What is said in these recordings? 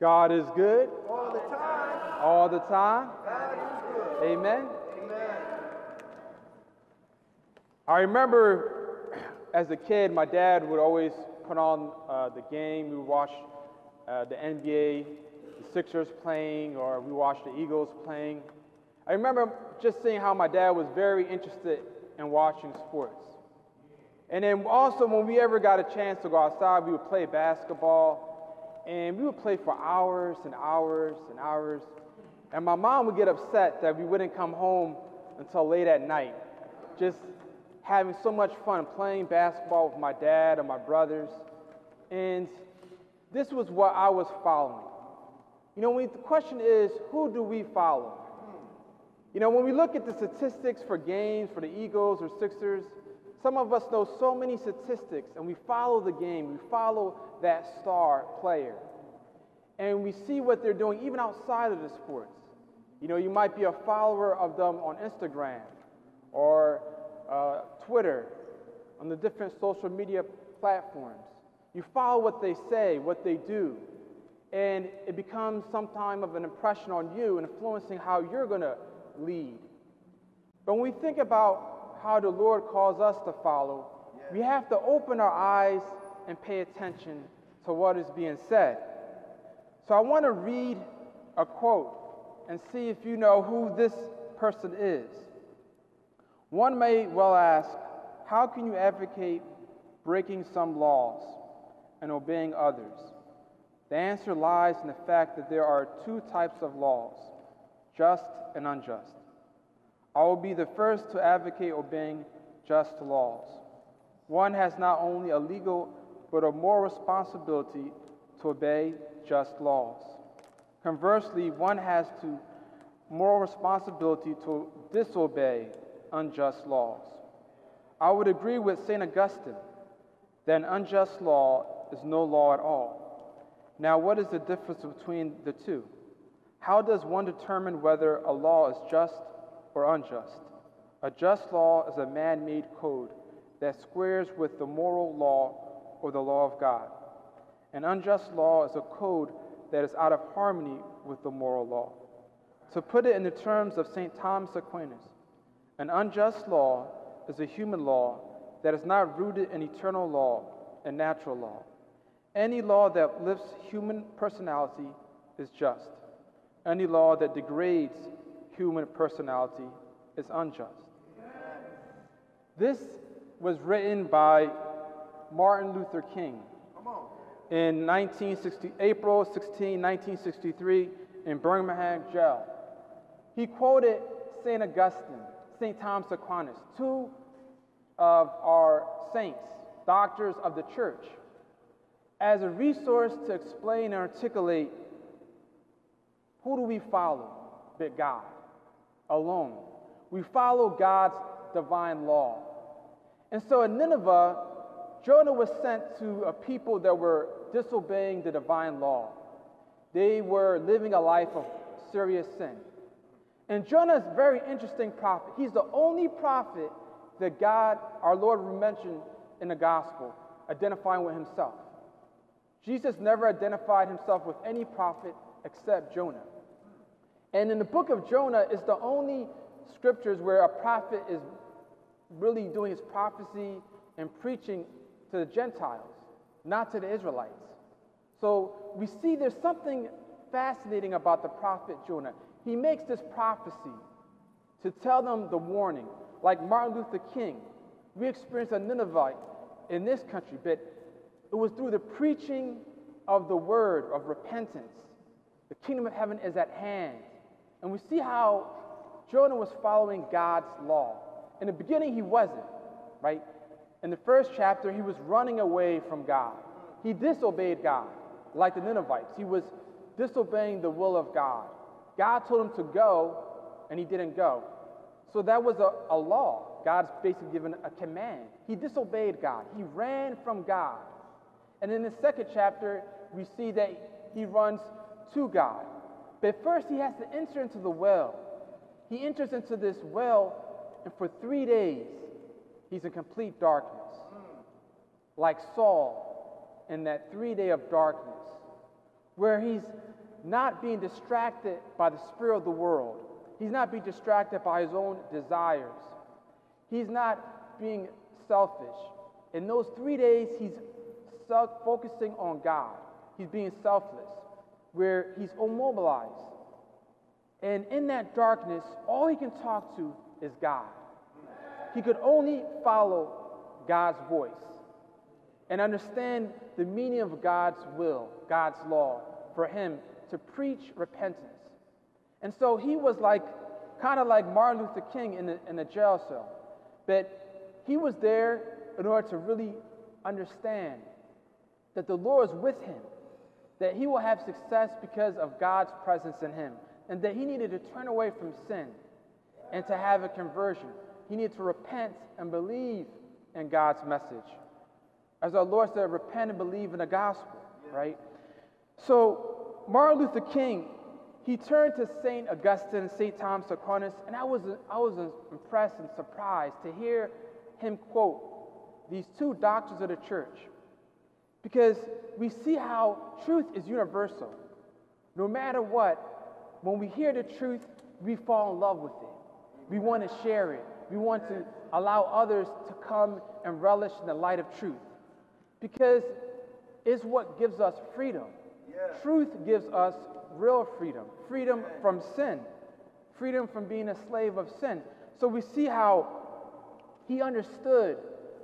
God is good all the time. all the time. God is good. Amen. Amen. I remember as a kid, my dad would always put on uh, the game. We would watch uh, the NBA, the Sixers playing, or we watched the Eagles playing. I remember just seeing how my dad was very interested in watching sports. And then also, when we ever got a chance to go outside, we would play basketball, and we would play for hours and hours and hours. And my mom would get upset that we wouldn't come home until late at night, just having so much fun playing basketball with my dad and my brothers. And this was what I was following. You know, the question is, who do we follow? You know, when we look at the statistics for games for the Eagles or Sixers, some of us know so many statistics and we follow the game, we follow that star player. And we see what they're doing even outside of the sports. You know, you might be a follower of them on Instagram or uh, Twitter, on the different social media platforms. You follow what they say, what they do, and it becomes some time of an impression on you, influencing how you're going to lead. But when we think about how the Lord calls us to follow, we have to open our eyes and pay attention to what is being said. So I want to read a quote and see if you know who this person is. One may well ask, how can you advocate breaking some laws and obeying others? The answer lies in the fact that there are two types of laws just and unjust. I will be the first to advocate obeying just laws. One has not only a legal but a moral responsibility to obey just laws. Conversely, one has to moral responsibility to disobey unjust laws. I would agree with St. Augustine that an unjust law is no law at all. Now, what is the difference between the two? How does one determine whether a law is just or unjust? A just law is a man made code that squares with the moral law or the law of God. An unjust law is a code that is out of harmony with the moral law. To put it in the terms of St. Thomas Aquinas, an unjust law is a human law that is not rooted in eternal law and natural law. Any law that lifts human personality is just. Any law that degrades human personality is unjust. This was written by Martin Luther King in 1960, April 16, 1963, in Birmingham jail. He quoted St. Augustine, St. Thomas Aquinas, two of our saints, doctors of the church, as a resource to explain and articulate who do we follow but God alone. We follow God's divine law. And so in Nineveh, Jonah was sent to a people that were disobeying the divine law. They were living a life of serious sin. And Jonah is a very interesting prophet. He's the only prophet that God, our Lord, mentioned in the gospel, identifying with himself. Jesus never identified himself with any prophet except Jonah. And in the book of Jonah it's the only scriptures where a prophet is really doing his prophecy and preaching to the Gentiles, not to the Israelites. So we see there's something fascinating about the prophet Jonah. He makes this prophecy to tell them the warning. Like Martin Luther King, we experienced a Ninevite in this country, but it was through the preaching of the word of repentance. The kingdom of heaven is at hand. And we see how Jonah was following God's law. In the beginning, he wasn't, right? In the first chapter, he was running away from God. He disobeyed God, like the Ninevites. He was disobeying the will of God. God told him to go, and he didn't go. So that was a, a law. God's basically given a command. He disobeyed God, he ran from God. And in the second chapter, we see that he runs to God. But first, he has to enter into the well. He enters into this well, and for three days, he's in complete darkness. Like Saul in that three day of darkness, where he's not being distracted by the spirit of the world. He's not being distracted by his own desires. He's not being selfish. In those three days, he's focusing on God. He's being selfless, where he's immobilized. And in that darkness, all he can talk to is God. He could only follow God's voice and understand the meaning of God's will, God's law, for him to preach repentance. And so he was like, kind of like Martin Luther King in the, in the jail cell. But he was there in order to really understand that the Lord is with him, that he will have success because of God's presence in him, and that he needed to turn away from sin and to have a conversion. He needed to repent and believe in God's message. As our Lord said, repent and believe in the gospel, right? So Martin Luther King, he turned to St. Augustine, St. Thomas Aquinas, and I was, I was impressed and surprised to hear him quote these two doctors of the church. Because we see how truth is universal. No matter what, when we hear the truth, we fall in love with it. We want to share it. We want to allow others to come and relish in the light of truth. Because it's what gives us freedom. Truth gives us real freedom freedom from sin, freedom from being a slave of sin. So we see how he understood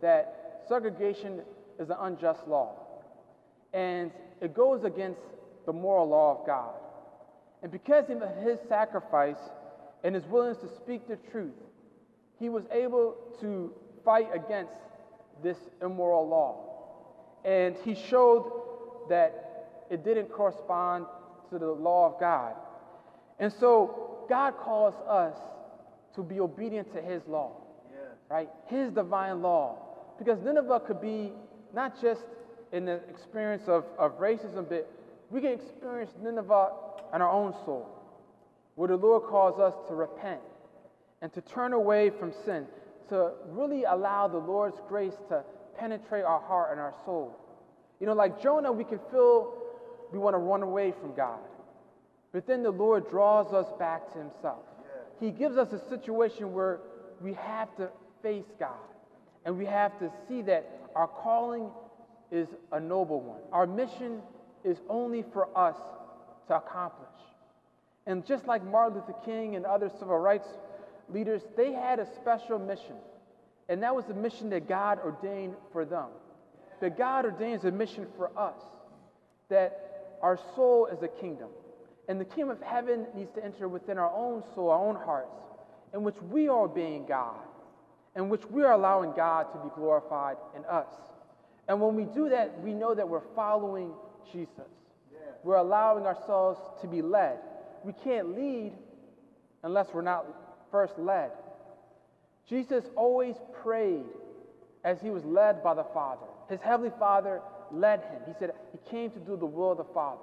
that segregation is an unjust law and it goes against the moral law of God. And because of his sacrifice and his willingness to speak the truth, he was able to fight against this immoral law. And he showed that it didn't correspond to the law of God. And so God calls us to be obedient to his law, right? His divine law. Because Nineveh could be not just in the experience of, of racism, but we can experience Nineveh in our own soul, where the Lord calls us to repent and to turn away from sin, to really allow the Lord's grace to penetrate our heart and our soul. You know, like Jonah, we can feel we want to run away from God. But then the Lord draws us back to Himself. He gives us a situation where we have to face God and we have to see that our calling is a noble one. Our mission is only for us to accomplish. And just like Martin Luther King and other civil rights leaders, they had a special mission. And that was the mission that God ordained for them. But God ordains a mission for us that our soul is a kingdom. And the kingdom of heaven needs to enter within our own soul, our own hearts, in which we are obeying God, in which we are allowing God to be glorified in us. And when we do that, we know that we're following Jesus. We're allowing ourselves to be led. We can't lead unless we're not first led. Jesus always prayed as he was led by the Father. His heavenly Father led him. He said he came to do the will of the Father,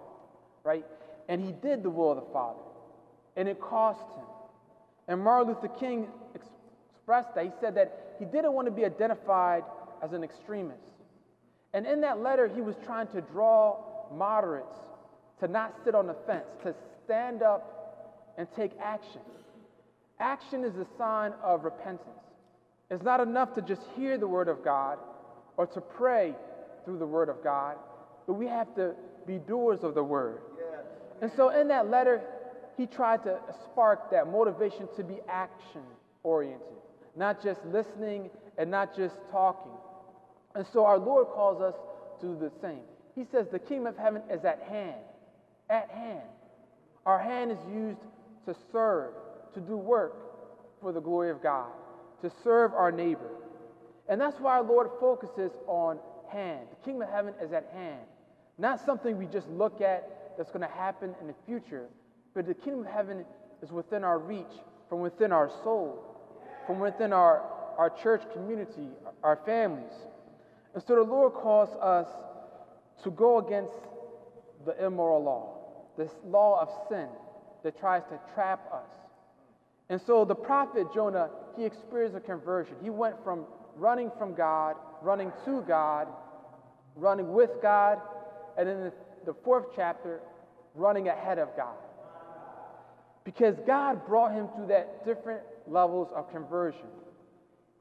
right? And he did the will of the Father, and it cost him. And Martin Luther King expressed that. He said that he didn't want to be identified as an extremist. And in that letter, he was trying to draw moderates to not sit on the fence, to stand up and take action. Action is a sign of repentance. It's not enough to just hear the word of God or to pray through the word of God, but we have to be doers of the word. And so in that letter, he tried to spark that motivation to be action oriented, not just listening and not just talking. And so our Lord calls us to do the same. He says the kingdom of heaven is at hand. At hand. Our hand is used to serve, to do work for the glory of God, to serve our neighbor. And that's why our Lord focuses on hand. The kingdom of heaven is at hand. Not something we just look at that's going to happen in the future, but the kingdom of heaven is within our reach, from within our soul, from within our, our church community, our families. And so the Lord calls us to go against the immoral law, this law of sin that tries to trap us. And so the prophet Jonah, he experienced a conversion. He went from running from God, running to God, running with God, and in the, fourth chapter, running ahead of God. Because God brought him through that different levels of conversion.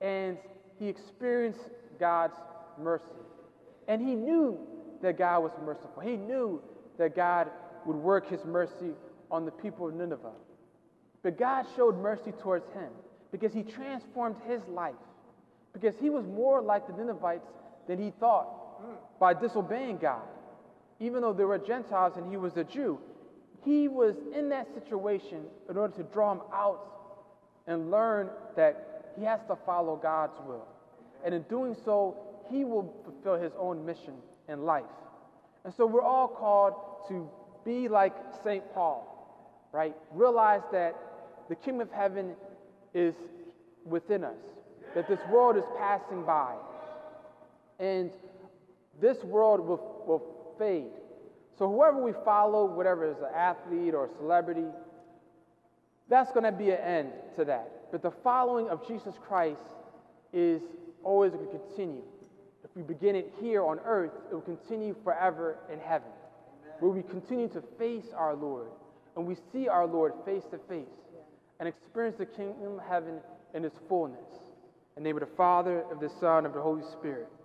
And he experienced God's mercy. And he knew that God was merciful. He knew that God would work his mercy on the people of Nineveh. But God showed mercy towards him because he transformed his life. Because he was more like the Ninevites than he thought by disobeying God. Even though they were Gentiles and he was a Jew, he was in that situation in order to draw him out and learn that he has to follow God's will. And in doing so, he will fulfill his own mission in life. And so we're all called to be like St. Paul, right? Realize that the kingdom of heaven is within us, that this world is passing by, and this world will, will fade. So, whoever we follow, whatever is an athlete or a celebrity, that's going to be an end to that. But the following of Jesus Christ is always going to continue. If we begin it here on earth, it will continue forever in heaven, where we continue to face our Lord and we see our Lord face to face and experience the kingdom of heaven in its fullness. In the name of the Father, of the Son, of the Holy Spirit. Amen.